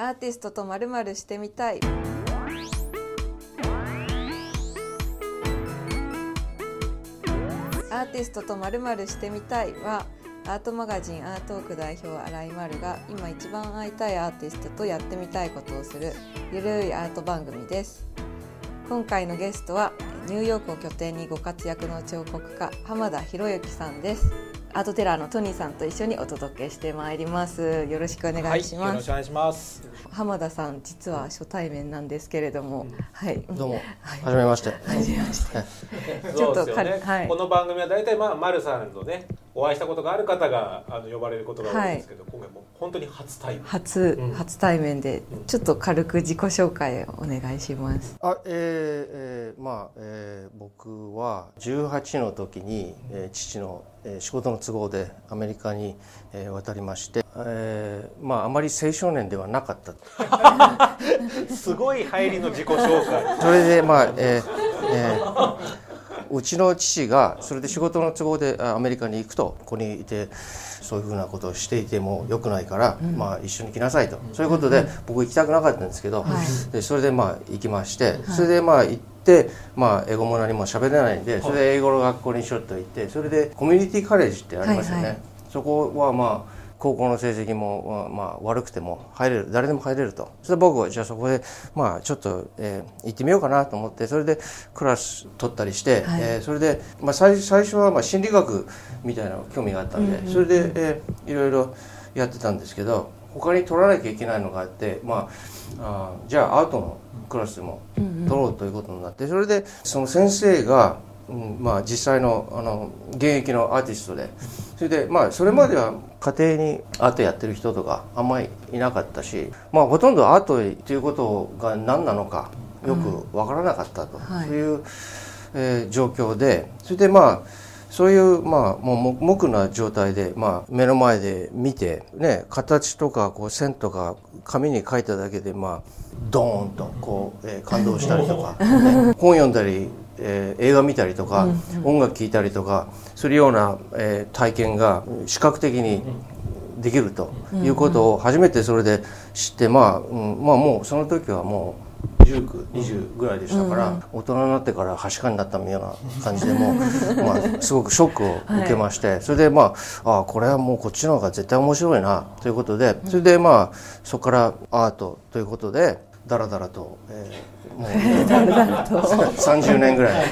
アーティストとまるまるしてみたい。アーティストとまるまるしてみたいはアートマガジンアートーク代表新井丸が今一番会いたいアーティストとやってみたいことをするゆるいアート番組です。今回のゲストはニューヨークを拠点にご活躍の彫刻家浜田博之さんです。アートテラーのトニーさんと一緒にお届けしてまいります。よろしくお願いします、はい、よろしくお願いします。浜田さん実は初対面なんですけれども、はい。どうも、はい、はじめまして。はじめまして。ちょっと、ね、はい、この番組は大体まあ丸さんとねお会いしたことがある方があの呼ばれることが多いんですけど、はい、今回も本当に初対面。初、うん、初対面で、ちょっと軽く自己紹介をお願いします。あえー、えー、まあ、えー、僕は18の時に、えー、父の、えー、仕事の都合でアメリカに、えー、渡りまして、えー、まああまり青少年ではなかった。すごい入りの自己紹介。それでまあえー、えーうちの父がそれで仕事の都合でアメリカに行くとここにいてそういうふうなことをしていてもよくないから、うん、まあ、一緒に来なさいと、そういうことで僕行きたくなかったんですけど、でそれでまあ行きまして、それでまあ行って、まあ、英語も何も喋れないんでそれで英語の学校にしょっと行ってそれでコミュニティカレッジってありますよね、はいはい、そこはまあ高校の成績も、まあ、悪くても入れる誰でも入れると。それで僕はじゃあそこで、まあ、ちょっと、えー、行ってみようかなと思ってそれでクラス取ったりして、はい、えー、それで、まあ、最最初はまあ心理学みたいな興味があったんで、うんうん、それで、えー、いろいろやってたんですけど他に取らなきゃいけないのがあって、まあ、あじゃあアートのクラスでも取ろうということになってそれでその先生がうん、まあ実際のあの現役のアーティストでそれでまあそれまでは家庭にアートやってる人とかあんまりいなかったしまあほとんどアートということが何なのかよく分からなかったと、うん。はい、そういう、えー、状況でそれでまあそういう、まあ、もう木な状態で、まあ、目の前で見て、ね、形とか、こう、線とか、紙に書いただけで、まあ、ドーンと、こう、えー、感動したりとか、ね、本読んだり、えー、映画見たりとか、音楽聴いたりとかするような、えー、体験が視覚的にできるということを初めてそれで知ってまあ、うん、まあもうその時はもう1920ぐらいでしたから、うん、大人になってからはしかになったような感じでも まあ、すごくショックを受けまして、はい、それでまああこれはもうこっちの方が絶対面白いなということでそれでまあそこからアートということで。だらだらと、えー、もうだらだらと。30年ぐらい。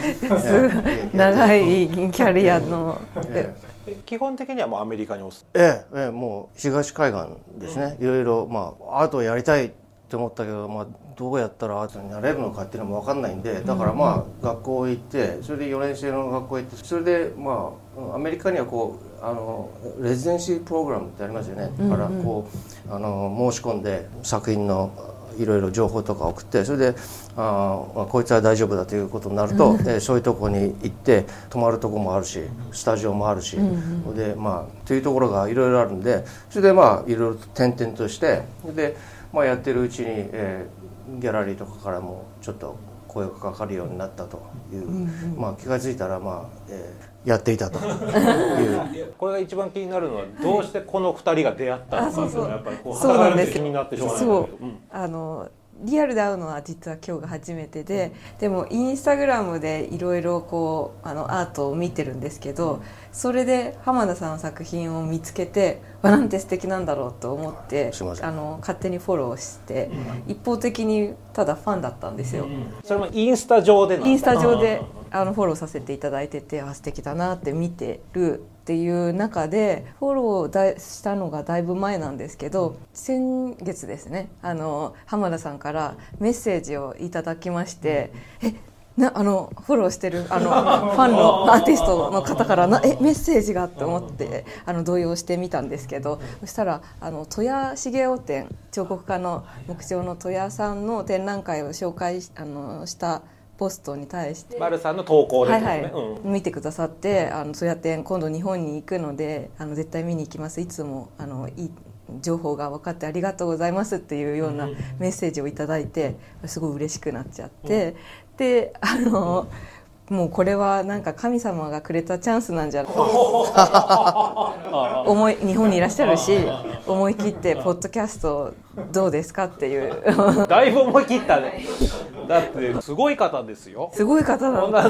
長いキャリアの、えー、基本的にはもうアメリカにおすええええ、もう東海岸ですね、いろいろまあアートをやりたいって思ったけど、まあ、どうやったらアートになれるのかっていうのも分かんないんでだからまあ学校行ってそれで4年生の学校行ってそれでまあアメリカにはこうあのレジデンシープログラムってありますよね。だからこうあの申し込んで作品のいろいろ情報とか送ってそれであ、まあ、こいつは大丈夫だということになると、うん、えー、そういうとこに行って泊まるとこもあるしスタジオもあるし、うんうん、でまあというところがいろいろあるんでそれでまあいろいろ転々としてで、まあ、やってるうちに、えー、ギャラリーとかからもちょっと声がかかるようになったという、うんうん、まあ、気が付いたら、まあえー、やっていたと。いうこれが一番気になるのはどうしてこの2人が出会ったのかっていうのはやっぱりこうそうなんです気になってしょうがないそう、うん、あのリアルで会うのは実は今日が初めてで、でもインスタグラムでいろいろこうあのアートを見てるんですけど、それで浜田さんの作品を見つけてわなんて素敵なんだろうと思ってあの勝手にフォローして、一方的にただファンだったんですよ、それもインスタ上でインスタ上であのフォローさせていただいててあ素敵だなって見てるっていう中でフォローしたのがだいぶ前なんですけど先月ですね。あの浜田さんからメッセージをいただきましてえなあのフォローしてるあの ファンのアーティストの方からなえメッセージがと思ってあの動揺してみたんですけどそしたらあの戸谷重雄展彫刻家の木彫の戸谷さんの展覧会を紹介あのしたポストに対して丸さんの投稿で、ね、はいはい。うん、見てくださってあのそうやって今度日本に行くのであの絶対見に行きます。いつもあのいい情報が分かってありがとうございますっていうようなメッセージを頂いてすごい嬉しくなっちゃって、であのもうこれはなんか神様がくれたチャンスなんじゃない 思い日本にいらっしゃるし 思い切ってポッドキャストどうですかっていう。だいぶ思い切ったねだってすごい方ですよ。すごい方だ。なんか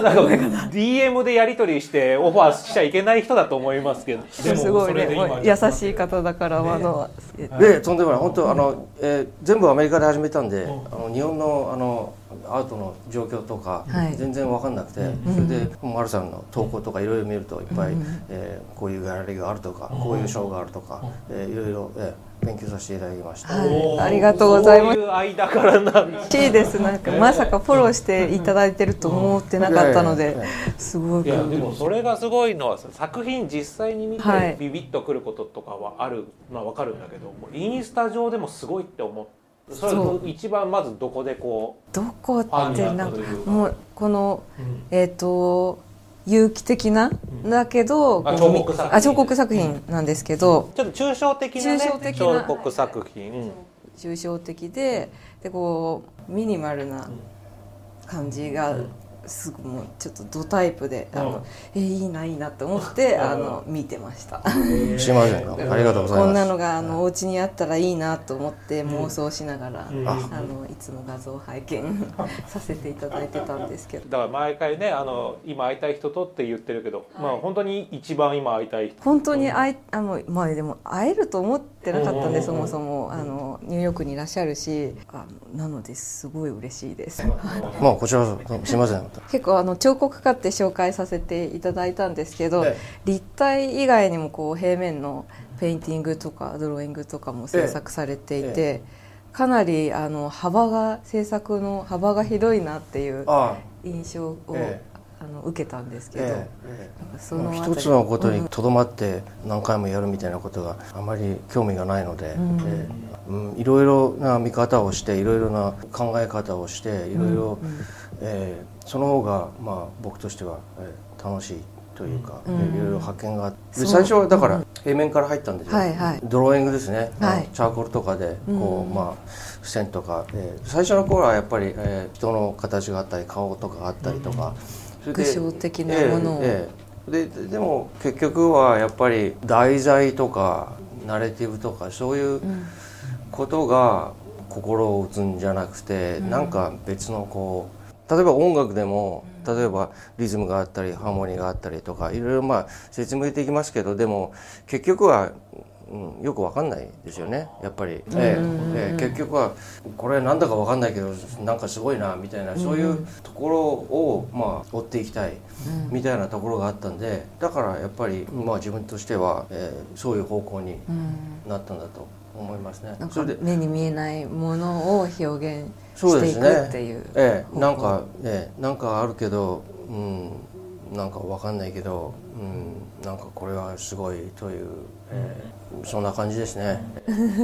DM でやり取りしてオファーしちゃいけない人だと思いますけど。すごいね。優しい方だから、ね、あのでとんでもない。本当あの、えー、全部アメリカで始めたんで、あの日本のあのアートの状況とか全然分かんなくて、はい、それで丸さんの投稿とかいろいろ見るといっぱい、うん、えー、こういうギャラリーがあるとか、こういうショーがあるとか、えー、いろいろ、えー、勉強させていただきました。はい、ありがとうございます。う間からなんしいです。なんかまさかフォローしていただいてると思ってなかったので、すごい。いやでもそれがすごいのは作品実際に見てビビッとくることとかはあるのはわかるんだけど、インスタ上でもすごいって思って。それ一番まずどこでこうどこってなんかもうこの、うん、えっ、ー、と有機的な、だけど、あ彫刻作品。彫刻作品なんですけど、ちょっと抽象的な、ね、抽象的な。彫刻作品、抽象的ででこうミニマルな感じがすぐもうちょっとドタイプであの、えいいないいなと思ってあの見てました。しませんありがとうございます。こんなのがあのお家にあったらいいなと思って妄想しながら、あのいつも画像拝見させていただいてたんですけど。だから毎回ねあの今会いたい人とって言ってるけど、まあ本当に一番今会いたい人。本当に会いあのまあでも会えると思ってなかったんでそもそもあのニューヨークにいらっしゃるし、あなのですごい嬉しいです。まあこちらすみません。結構あの彫刻家って紹介させていただいたんですけど、ええ、立体以外にもこう平面のペインティングとかドローイングとかも制作されていて、え、かなりあの幅が制作の幅が広いなっていう印象を、あの受けたんですけど、ええ、その一つのことにとどまって何回もやるみたいなことがあまり興味がないので、うん。えうん、いろいろな見方をしていろいろな考え方をしていろいろ、うんえー、その方がまあ僕としては、えー、楽しいというか、うん、いろいろ発見があって。最初はだから平面から入ったんですよ、はいはい、ドローイングですね、はい、チャーコールとかでこう、まあ付箋とか、えー、最初の頃はやっぱり、えー、人の形があったり顔とかがあったりとか、うん、具象的なものを、えー、えー、ででも結局はやっぱり題材とかナレティブとかそういうことが心を打つんじゃなくて、うん、なんか別のこう例えば音楽でも例えばリズムがあったりハーモニーがあったりとかいろいろまあ説明できますけどでも結局は、うん、よく分かんないですよねやっぱり、えええ結局はこれなんだか分かんないけどなんかすごいなみたいなそういうところをまあ追っていきたいみたいなところがあったんでだからやっぱりまあ自分としては、えー、そういう方向になったんだと思いますね。目に見えないものを表現していくっていう。うね、ええ、なんか、ええ、なんかあるけど、うん、なんかわかんないけど、うん、なんかこれはすごいという、えー、そんな感じですね。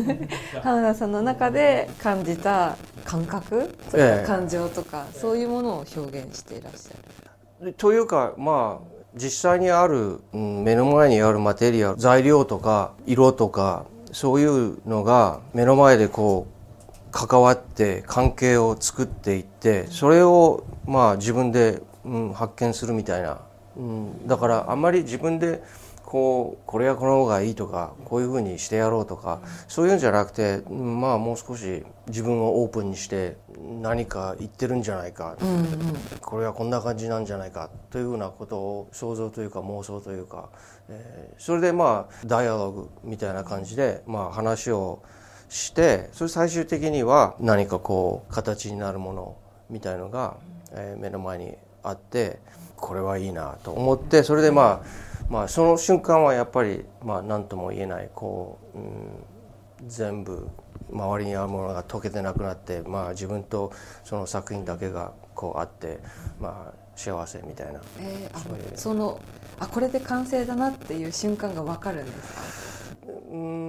花田さんの中で感じた感覚とか感情とか、えそういうものを表現していらっしゃる。というかまあ実際にある、うん、目の前にあるマテリアル材料とか色とかそういうのが目の前でこう関わって関係を作っていってそれをまあ自分で、うん、発見するみたいな、うん、だからあんまり自分でこうこれはこの方がいいとかこういうふうにしてやろうとかそういうんじゃなくて、まあもう少し自分をオープンにして何か言ってるんじゃないか、うんうん、これはこんな感じなんじゃないか。というふうなことを想像というか妄想というか、えー、それでまあダイアログみたいな感じで、まあ、話をしてそれ最終的には何かこう形になるものみたいのが、えー、目の前にあってこれはいいなと思ってそれでまあまあ、その瞬間はやっぱり、まあ、何とも言えないこう、うん、全部周りにあるものが溶けてなくなって、まあ、自分とその作品だけがこうあって、まあ、幸せみたいな、えー、そういう。そのあこれで完成だなっていう瞬間が分かるんですか？うん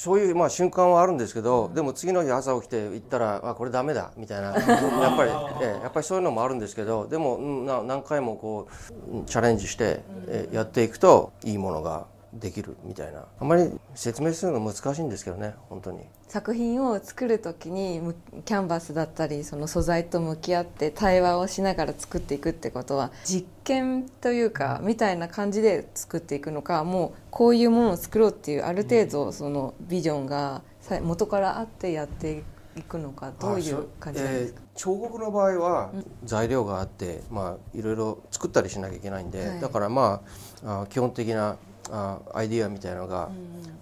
そういうまあ瞬間はあるんですけど、でも次の日朝起きて行ったらあこれダメだみたいな。やっぱり、えやっぱりそういうのもあるんですけどでもな何回もこうチャレンジして、えやっていくといいものができるみたいな。あんまり説明するの難しいんですけどね本当に。作品を作る時にキャンバスだったりその素材と向き合って対話をしながら作っていくってことは実験というかみたいな感じで作っていくのかもうこういうものを作ろうっていうある程度そのビジョンが元からあってやっていくのかどういう感じなんですか、えー、彫刻の場合は材料があって、まあ、いろいろ作ったりしなきゃいけないんで、はい、だからまあ基本的なあアイディアみたいなのが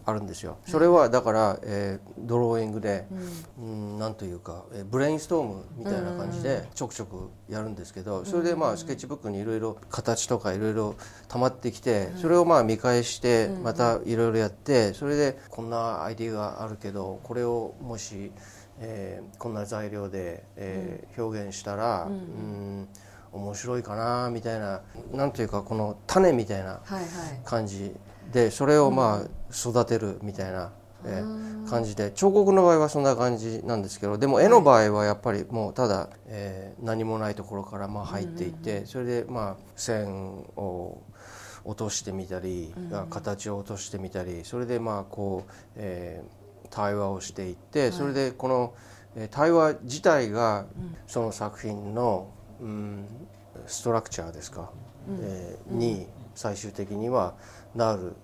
あるんですよ、うん、それはだから、えー、ドローイングで、うん、うんなんというか、えー、ブレインストームみたいな感じでちょくちょくやるんですけどそれでまあスケッチブックにいろいろ形とかいろいろ溜まってきてそれをまあ見返してまたいろいろやってそれでこんなアイディアがあるけどこれをもし、えー、こんな材料で、えー、表現したら、うん、うん面白いかなみたいななんというかこの種みたいな感じでそれをまあ育てるみたいな。え感じで彫刻の場合はそんな感じなんですけどでも絵の場合はやっぱりもうただ、えー、何もないところからまあ入っていってそれでまあ線を落としてみたり、形を落としてみたりそれでまあこう、えー、対話をしていってそれでこの、え対話自体がその作品のうん、ストラクチャーですか、うん、えー、に最終的にはなる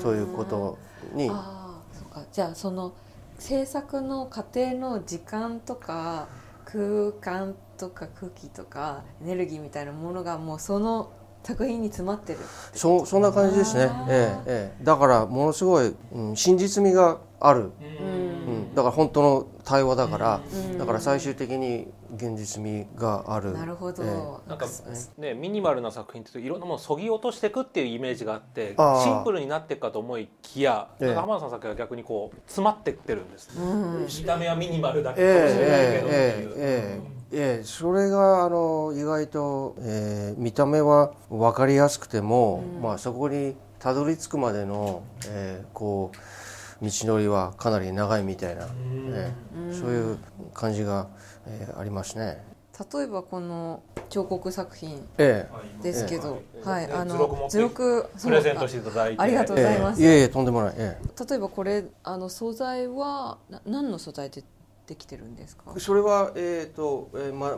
ということに。あそうか。じゃあその制作の過程の時間とか空間とか空気とかエネルギーみたいなものがもうその作品に詰まってるそそんな感じですね、ええええ、だからものすごい、うん、真実味がある、うん、だから本当の対話だから、だから最終的に現実味がある。なるほど、えー、なんかね。ミニマルな作品っていろんなものをそぎ落としていくっていうイメージがあってシンプルになっていくかと思いきや、えー、浜田さんさっきは逆にこう詰まっていってるんです、うん、見た目はミニマルだけかもしれないけどっていう。えーえーええ、それがあの意外と、えー、見た目は分かりやすくても、うん、まあ、そこにたどり着くまでの、えー、こう道のりはかなり長いみたいな、えー、そういう感じが、えー、ありますね。例えばこの彫刻作品ですけど、ええはい、あの図録プレゼントしていただいてありがとうございます。いえいえとんでもない。例えばこれあの素材は何の素材でできてるんですか？それはえっ、ー、と、えー、ま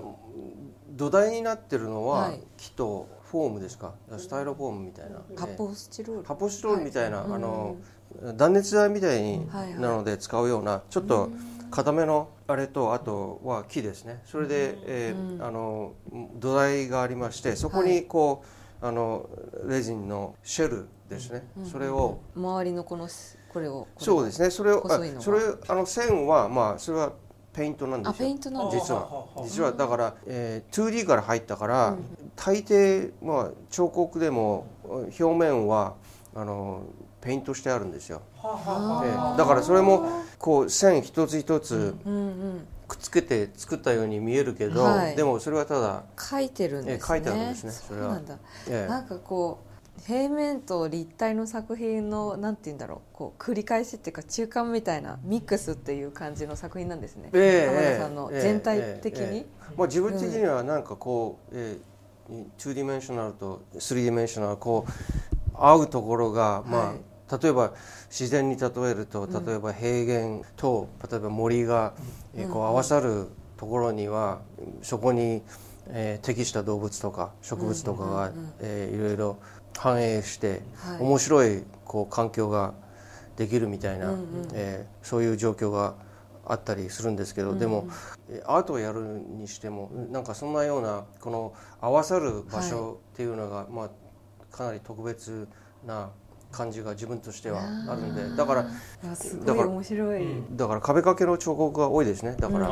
土台になってるのは、木とフォームですか？スタイロフォームみたいな。発泡スチロール。発泡スチロールみたいな、はい、あの断熱材みたいになので使うようなちょっと。固めのあれとあとは木ですね。それで、えー、あの土台がありましてそこにこう、はい、あのレジンのシェルですね、うん、それを周りのこのこれをそうですね。それをあそれあの線はまあそれはペイントなんですよ。ペイントなん実は。実はだから、えー、2D から入ったから、うん、大抵、まあ、彫刻でも表面はあのペイントしてあるんですよ、だからそれもこう線一つ一つくっつけて作ったように見えるけど、はい、でもそれはただ書いてるんですね、書いてあるんですねそれは。なんだ、ええ、なんかこう平面と立体の作品のなんて言うんだろう。こう繰り返しっていうか中間みたいなミックスっていう感じの作品なんですね、え浜田さんの全体的に、まあ、自分的にはなんかこう、えー、2 dimensional と3 dimensional こう合うところがまあ、はい例えば自然に例えると例えば平原と例えば森が、えこう合わさるところにはそこに、えー、適した動物とか植物とかが、えー、いろいろ反映して、はい、面白いこう環境ができるみたいな、うんうん、えー、そういう状況があったりするんですけど、うん、でもアートをやるにしてもなんかそんなようなこの合わさる場所っていうのが、はい、まあ、かなり特別な感じが自分としてはあるんでだからだから面白い。だから壁掛けの彫刻が多いですね。だから、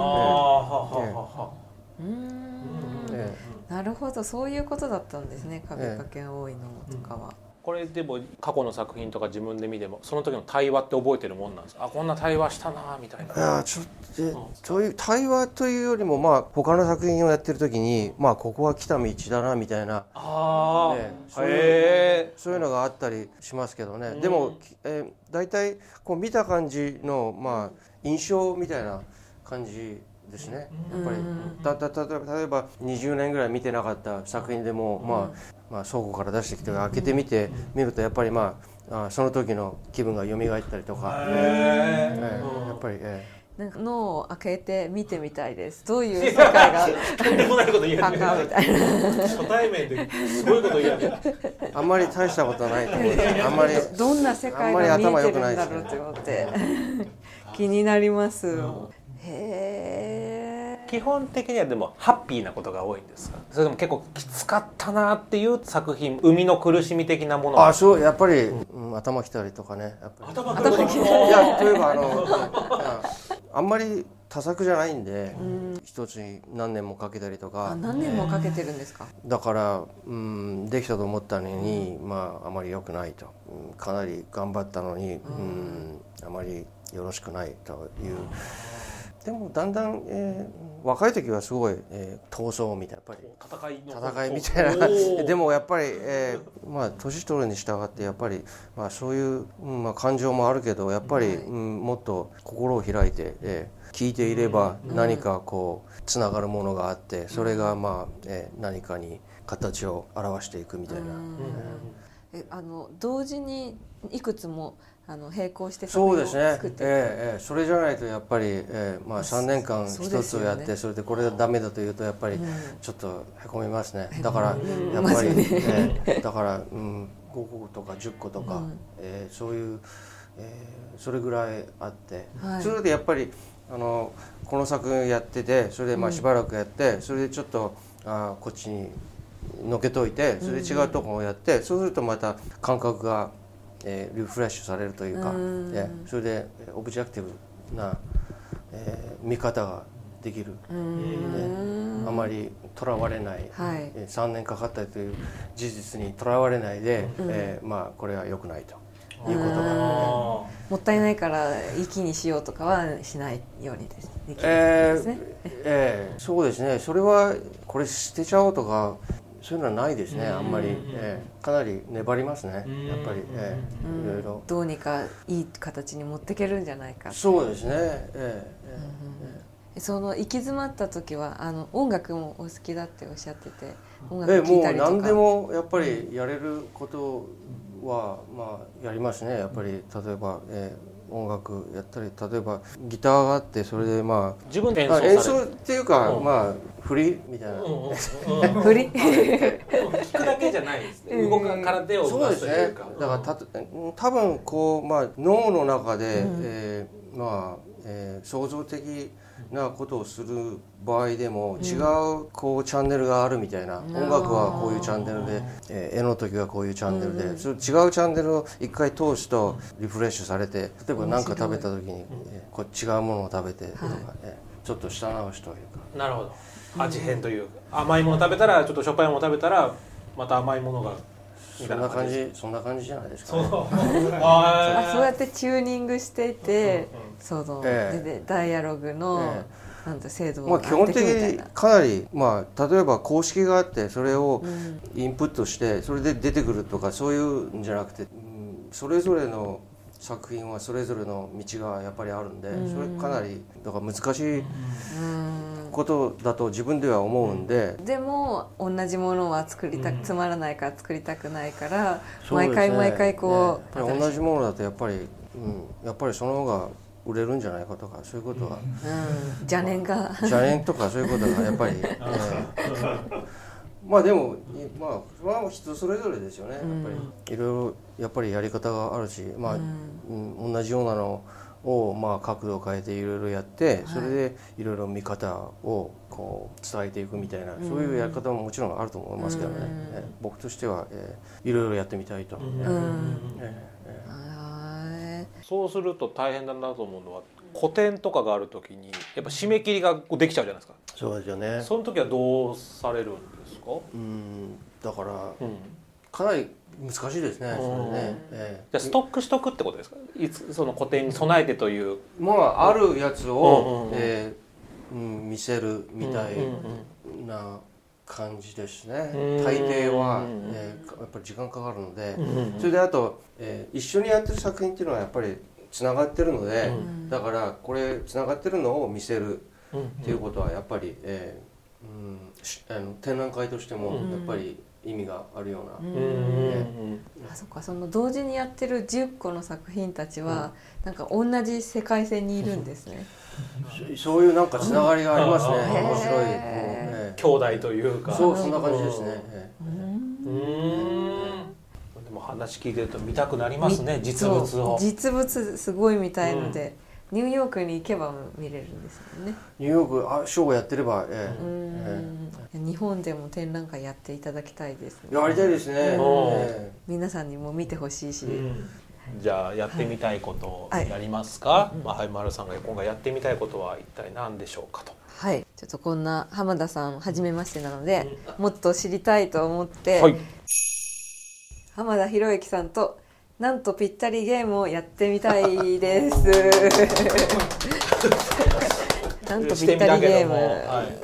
なるほど。そういうことだったんですね。壁掛けが多いのとかは。これでも過去の作品とか自分で見てもその時の対話って覚えてるもんなんですか？あこんな対話したなみたいな。いやちょっとそういう対話というよりもまあ他の作品をやってる時にまあここは来た道だなみたいな。あ、ね、そういうそういうのがあったりしますけどね、でも、えー、大体こう見た感じのまあ印象みたいな感じですね。やっぱり。たたた例えば20年ぐらい見てなかった作品でも、まあまあ、倉庫から出してきて開けてみて見るとやっぱりまああその時の気分が蘇ったりとか、えー、やっぱり、えーなんか脳を開けて見てみたいです。どういう世界がとんでもないこと言えるみたいな。初対面ですごいこと言える。あんまり大したことないと思う。あんまりどんな世界が見えてるんだろうって思って気になります。へえ。基本的にはでもハッピーなことが多いんですか？それでも結構きつかったなっていう作品、生みの苦しみ的なもの？あ、そうやっぱり、うん、頭きたりとかね。頭きたり。いや例えばあの。あんまり多作じゃないんで、一つに何年もかけたりとか何年もかけてるんですか？だからうんできたと思ったのに、まああまり良くないと、うん、かなり頑張ったのに、うん、あまりよろしくないという。でもだんだん、えー、若い時はすごい、えー、闘争みたいなやっぱり戦いみたいな。でもやっぱり、えー、まあ年取るに従ってやっぱり、まあ、そういう、うんまあ、感情もあるけどやっぱり、うん、もっと心を開いて、えー、聞いていれば何かこうつながるものがあってそれがまあ、えー、何かに形を表していくみたいな。えあの同時にいくつもあの並行してそうですね、ええそれじゃないとやっぱり、えーまあ、3年間一つをやって、それでこれがダメだというとやっぱりちょっとへこみますね、だからやっぱり、えだから、うん、5個とか10個とか、うえそういう、えー、それぐらいあって、それでやっぱりあのこの作品やっててそれでまあしばらくやって、それでちょっとあこっちにのけといてそれで違うところをやって、そうするとまた感覚がえー、リフレッシュされるというか、えー、それでオブジェクティブな、えー、見方ができる、えー、あまりとらわれない、はい、3年かかったという事実にとらわれないで、うん、えー、まあ、これは良くないと。いうことが、ね、もったいないから息にしようとかはしないようにですできるですね、えーえー、そうですね。それはこれ捨てちゃおうとかそういうのはないですねあんまり、えー、かなり粘りますねやっぱり、えー、いろいろ。どうにかいい形に持っていけるんじゃないかそうですね。ええ。ー、その行き詰まった時はあの音楽もお好きだっておっしゃってて音楽聴いたりとか、えー、もう何でもやっぱりやれることは、まあやりますねやっぱり。例えば、えー音楽やったり例えばギターがあってそれでまあ自分で演奏演奏っていうか、うん、まあ振りみたいな、うんうん、振り？聞くだけじゃないですね。動か体を動かすというか、ね、だからた多分こうまあ脳の中で、うん、えー、まあ、えー、創造的なことをする場合でも違うこうチャンネルがあるみたいな、音楽はこういうチャンネルで、えー、絵の時はこういうチャンネルで、それ違うチャンネルを一回通すとリフレッシュされて例えば何か食べた時に、えー、こう違うものを食べてとか、えー、ちょっと舌直しというか。なるほど。味変というか。甘いもの食べたらちょっとしょっぱいもの食べたらまた甘いものがそんな感じそんな感じじゃないですか、ね、そう。あそうやってチューニングしていて、うん。うん、その、ええ、ダイアログの、ええ、なんて精度まあ基本的にかなりまあ例えば公式があってそれをインプットしてそれで出てくるとかそういうんじゃなくて、うん、それぞれの作品はそれぞれの道がやっぱりあるんで、それかなりだから難しいことだと自分では思うんで、でも同じものは作りたく、つまらないから作りたくないから、毎回毎回こう、ね、同じものだとやっぱり、うん、やっぱりその方が売れるんじゃないかとかそういうことは、うん、邪念が。邪念とかそういうことがやっぱり、え ーまあでもまあそれは人それぞれですよね、やっぱりいろいろやっぱりやり方があるしまあ、うん、同じようなのをまあ角度を変えていろいろやってそれでいろいろ見方をこう伝えていくみたいな、そういうやり方ももちろんあると思いますけどね、え僕としては、えー、いろいろやってみたいと、そうすると大変だなと思うのは古典とかがある時にやっぱ締め切りができちゃうじゃないですか。そうですよね。その時はどうされるんですか？うん。だから、うん、かなり難しいですね、それね、えー、じゃストックしとくってことですか？いつその古典に備えてという。まああるやつを、うんえー、うん、見せるみたいな感じですね、大抵は、えー、やっぱり時間かかるので、それであと、えー、一緒にやってる作品っていうのはやっぱりつながってるので、だからこれつながってるのを見せるっていうことはやっぱり、えーうん、あの展覧会としてもやっぱり意味があるような、うんね、あそっかその同時にやってる10個の作品たちは、うん、なんか同じ世界線にいるんですね。そういうなんかつながりがありますね。面白い。えー、兄弟というか。そうそんな感じですね。うんでも話聞いてると見たくなりますね実物を。実物すごい見たいので。ニューヨークに行けば見れるんですよね。ニューヨークあショーやってれば、ええ。ー、日本でも展覧会やっていただきたいです、ね。やりたいですね。えー、皆さんにも見てほしいし。うん。じゃあやってみたいことやりますか、はい。まあ、はい、丸さんが今回やってみたいことは一体何でしょうかと。はい。ちょっとこんな浜田さん初めましてなので、うん、もっと知りたいと思って、はい、浜田博之さんとなんとぴったりゲームをやってみたいです。なんとぴったりゲーム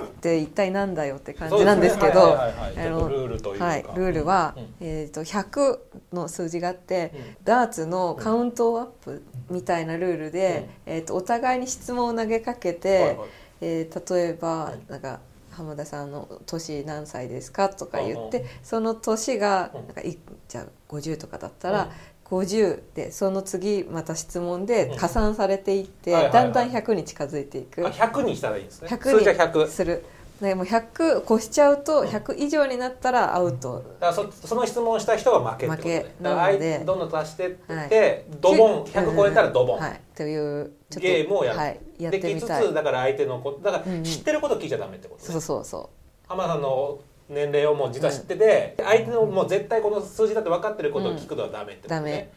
って一体なんだよって感じなんですけど、あのルールというはい、ルールは、えっ、と100の数字があって、ダーツのカウントアップみたいなルールで、えっ、とお互いに質問を投げかけて、えー、例えばなんか浜田さんの年何歳ですかとか言ってその年がなんかじゃあ50とかだったら50でその次また質問で加算されていって、だんだん100に近づいていく、あ100にしたらいいんですね。100にする。でも100越しちゃうと100以上になったらアウト、だからそその質問した人が負け負けなのでどんどん足してって、はい、ドボン。100超えたらドボン、はい、というゲームをや,、はい、やってみたい。できつつだから相手のだから知ってること聞いちゃダメってことね、そうそうそう。浜田さんの年齢をもう実は知ってて、うん、相手のもう絶対この数字だって分かってることを聞くのはダメってことね、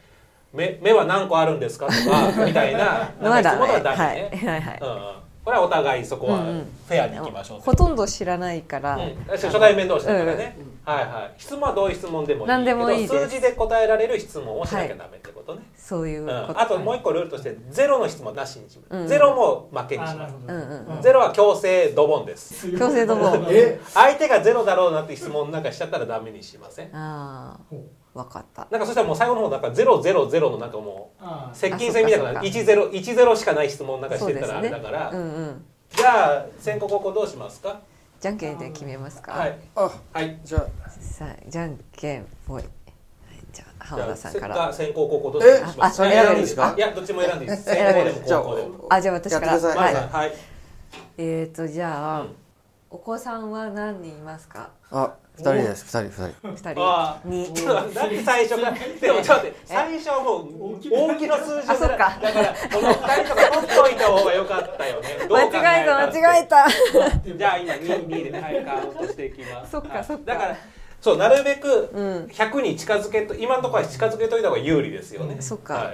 うん、目目は何個あるんですかとかみたいな 質問はダメね、はい。はいはい、うんこれはお互いそこはフェアにいきましょう、うん、ほとんど知らないから、うん、初対面同士だからね、うん、はいはい。質問はどういう質問でもいい何でもいい数字で答えられる質問をしなきゃダメってことね、はい、そういうあともう一個ルールとしてゼロの質問なしにします、ゼロも負けにします、うんうん、ゼロは強制ドボンです。強制ドボン。相手がゼロだろうなって質問なんかしちゃったらダメにしません？ああ分かった。なんかそしたらもう最後の方なんか000のなんかもう接近戦みたいな1010 10しかない質問なんかしてたらあれだから、ねうんうん。じゃあ先攻後攻どうしますか？じゃんけんで決めますか。はい。あはい。じゃあ。さあじゃんけんぽい、はい、じゃあ浜田さんから。先攻後攻どっちにしますあそれ選んでいいですか？いやどっちも 選んでいいです。先攻でも後攻でも。あじゃあ私から。はい、はい、えっ、ー、とじゃあ、うん、お子さんは何人いますか？あ二人です。二人二人。二人。に最初がでもちょっと最初はもう大きな数字だから。だから。この二人とか取っといた方が良かったよね。間違えた間違えた。じゃあ今二二でねはいカウントしていきます。そっかそっか。だからそうなるべく100に近づけと今のところは近づけといた方が有利ですよね、そっか、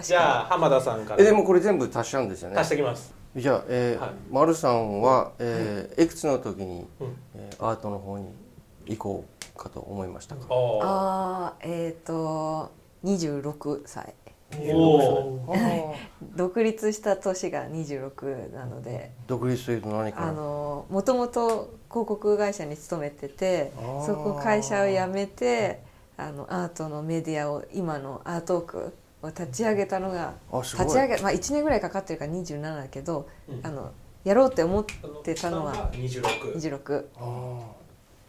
じゃあ浜田さんから。えでもこれ全部足しちゃうんですよね。足してきます。じゃあ、えーはい、丸さんは、えー、いくつの時に、うん。えー、アートの方に行こうかと思いましたか？ああえっ、ー、と26歳。独立した年が26なので。独立というと何かあのもともと広告会社に勤めててそこ会社を辞めてあのアートのメディアを今のアートークを立ち上げたのが立ち上げ、まあ、1年ぐらいかかってるから27だけど、うん、あのやろうって思ってたのは26。26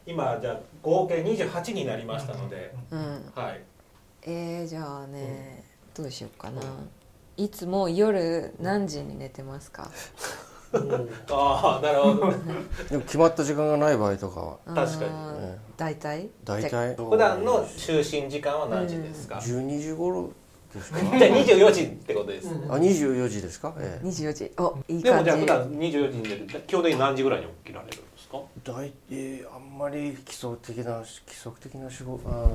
今じゃあ合計28になりましたので、うん、はい。えー、じゃあね、どうしようかな、いつも夜何時に寝てますか？ああなるほど。でも決まった時間がない場合とかは。確かに。大体？大体？普段の就寝時間は何時ですか、うん、12時頃ですか？じゃあ24時ってことです、あ24時ですか、ええ、24時。おいいでもじゃあ普段24時に寝る。基本的に何時ぐらいに起きられる？か？大えー、あんまり基礎的な規則的な仕事あ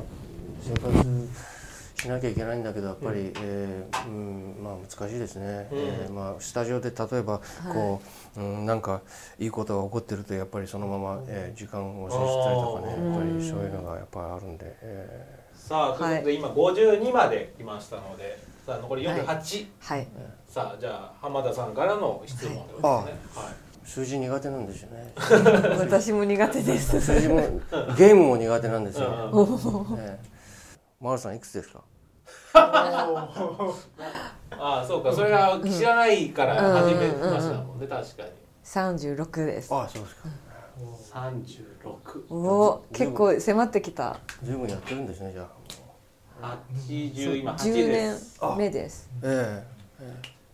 生活しなきゃいけないんだけどやっぱり、うん、えー、うんまあ難しいですね、うん、えー、まあ、スタジオで例えばこう、はい、うん、なんかいいことが起こってるとやっぱりそのまま、えー、時間を接したりとかねやっぱりそういうのがやっぱりあるんで、えー、さあということで今52まで来ましたのでさあ残り48、はい、さあじゃあ浜田さんからの質問でございますね。はい数字苦手なんですよね。私も苦手です。数字もゲームも苦手なんですよ、ね、マルさんいくつですか？ああそうか。それが知らないから始めましたもんね、確かに。36です。あそうですか。三十六。おお結構迫ってきた。十分やってるんですねじゃあ。八十今八10で年す。目です。え。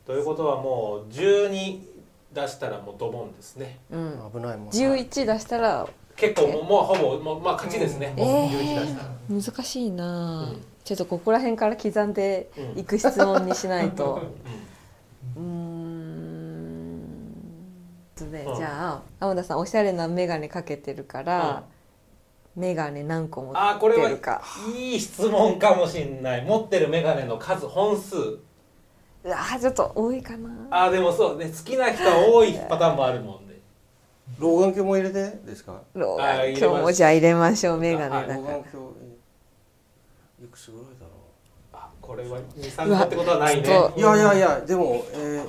ということはもう十二出したらもうドボンですね。うん。え危ないもん11出したら結構もうもうほぼもうまあ勝ちですね。えー。十一出したら。難しいな。あ、うん。ちょっとここら辺から刻んでいく質問にしないと。うーん。とねうん。じゃあ天田さんおしゃれな眼鏡かけてるから、眼鏡何個持っあーこれはてるかいい質問かもしれない。持ってるメガネの数本数。うわーちょっと多いかな。ああでもそうね。好きな人は多いパターンもあるもんね。老眼鏡も入れてですか？老眼鏡もじゃあ入れましょう眼鏡あだから。老眼鏡。いくつぐらいだろあこれは二三個ってことはないね。いやいやいやでもえ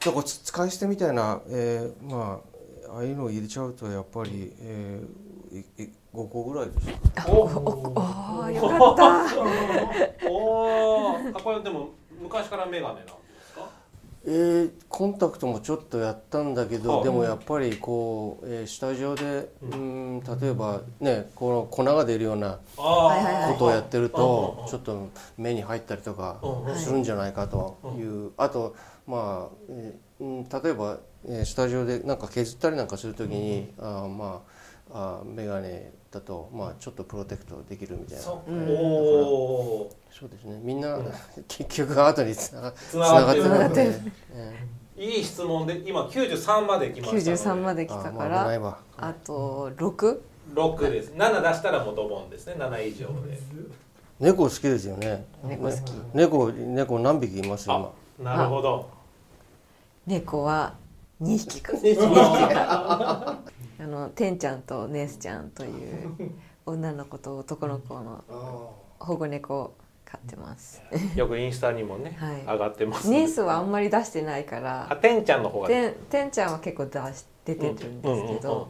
ー、なんかつ使い捨てみたいな、えー、まあああいうのを入れちゃうとやっぱり、えー、いい5個ぐらいですおおおーよかった。おお。あこれでも昔からメガネなんですか？えー、コンタクトもちょっとやったんだけど、はいでもやっぱりこう、えースタジオでうん。例えばねこの粉が出るようなことをやってるとうんちょっと目に入ったりとかうんするんじゃないかという。あとまあ、えーうん例えば、えースタジオでなんか削ったりなんかするときにあーまああー眼鏡だとまあちょっとプロテクトできるみたいなそう。うんおお。そうですねみんな 結局後につながつながってるつながってるつながってえいい質問で今九十三まで来ましたので。93まで来たからないわあと 6? 六です。七出したらもうドボンですね。七以上で。猫好きですよね猫好き猫猫何匹います？今あなるほど。猫は2匹か2匹か あのてんちゃんとネースちゃんという 女の子と男の子の保護猫を飼ってます。よくインスタにもね、はい。上がってます、ネースはあんまり出してないかあらてんちゃんの方が。てんてんちゃんは結構出し出てるんですけうんうんうんうん。ど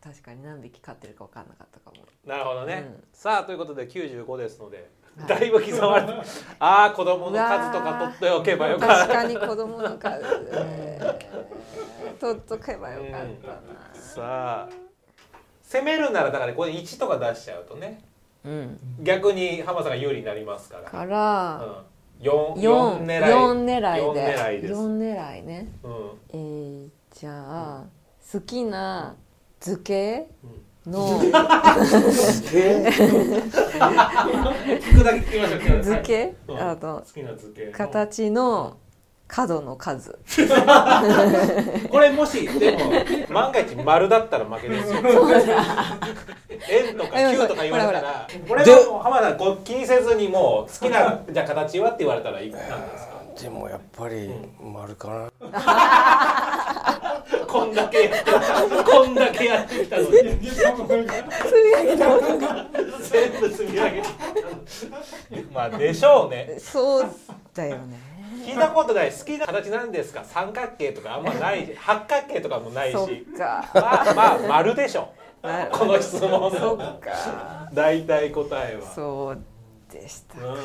確かに何匹飼ってるか分かんなかったかも。なるほどね、うん。さあということで95ですので、はい。だいぶ刻まれて ああ子供の数とか取っておけばよかった。確かに子供の数。えー。取っとけばよかったな、さあ攻めるならだからこれ1とか出しちゃうとね。うん、逆に浜さんが有利になりますから、から、うん、4, 四狙い。四狙い四で狙いです、四狙いね。うん。えー、じゃあ好きな図形うん。の図形？う。ん。あの好きな図形の。形の角の数。これもしでも万が一丸だったら負けですよ。円とか球とか言われたらこれはもう浜田こう気にせずにもう好きなじゃあ形はって言われたらいくなんですか？でもやっぱり丸かな。こんだけやってきたこんだけやってきたのに。積み上げたものが全部積み上げたまあでしょうね。そうだよね聞いたことない。好きな形なんですか？三角形とかあんまないし 八角形とかもないし。そっか。まあまあ丸でしょ。なこの質問そっのか。大体答えは。そうでしたう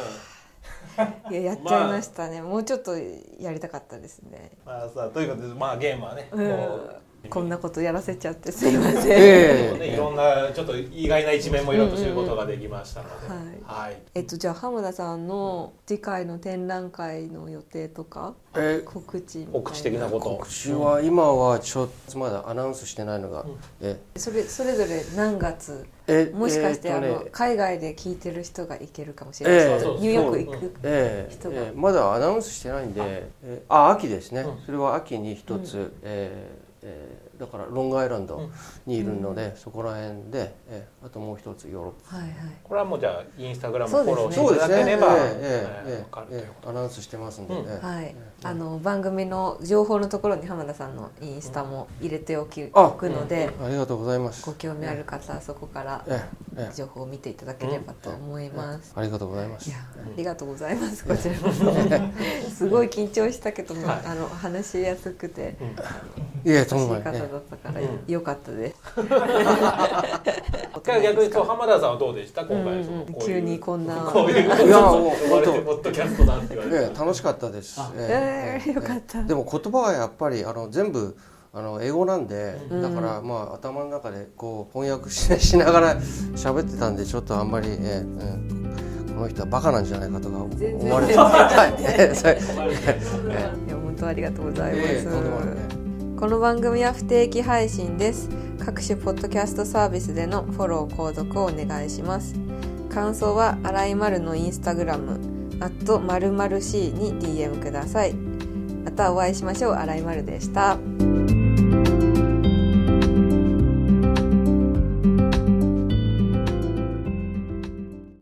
ん。いややっちゃいましたね、もうちょっとやりたかったですね。まあさということでまあゲームはね、うん。もうこんなことやらせちゃってすいません、えね、いろんなちょっと意外な一面もいろいろと知ることができましたので、はい、えっとじゃあ浜田さんの次回の展覧会の予定とかえ告知みたい告知的なこと。告知は今はちょっとまだアナウンスしてないのが、えそれそれぞれ何月？えもしかして、あえーね。の海外で聞いてる人が行けるかもしれない、ええちょっとニューヨーク行く、ええ人が。ええまだアナウンスしてないんで、ええあ秋ですね、うん。それは秋に一つ、ええええだからロングアイランドにいるので、そこら辺で、ええあともう一つヨーロッはいはい。これはもうじゃあインスタグラムフォローそうですね。していただければ、ええええええ分かるというええアナウンスしてますんで、うん。ええはい、あの番組の情報のところに浜田さんのインスタも入れておき、あおくので、ありがとうございます。ご興味ある方はそこから情報を見ていただければと思います。ありがとうございます。いや、ありがとうございます。こちらこそ。すごい緊張したけども、あの話しやすくて、いえ優しいとんでもない、方だえったからうん。良かったです。逆に浜田さんはどうでした？今回うん。うんそのこういう急にこんなこういうもう呼ばれてポッドキャストだって言われて、えええ楽しかったです、えーよかった。でも言葉はやっぱりあの全部あの英語なんでだからまあ頭の中でこう翻訳ししながら喋ってたんでちょっとあんまり、えーうん、この人はバカなんじゃないかとか思われて。はい。い。や本当ありがとうございます、えー、この番組は不定期配信です。各種ポッドキャストサービスでのフォロー購読をお願いします。感想は洗い丸のインスタグラムアット〇〇 C に DM ください。またお会いしましょう。洗い丸でした。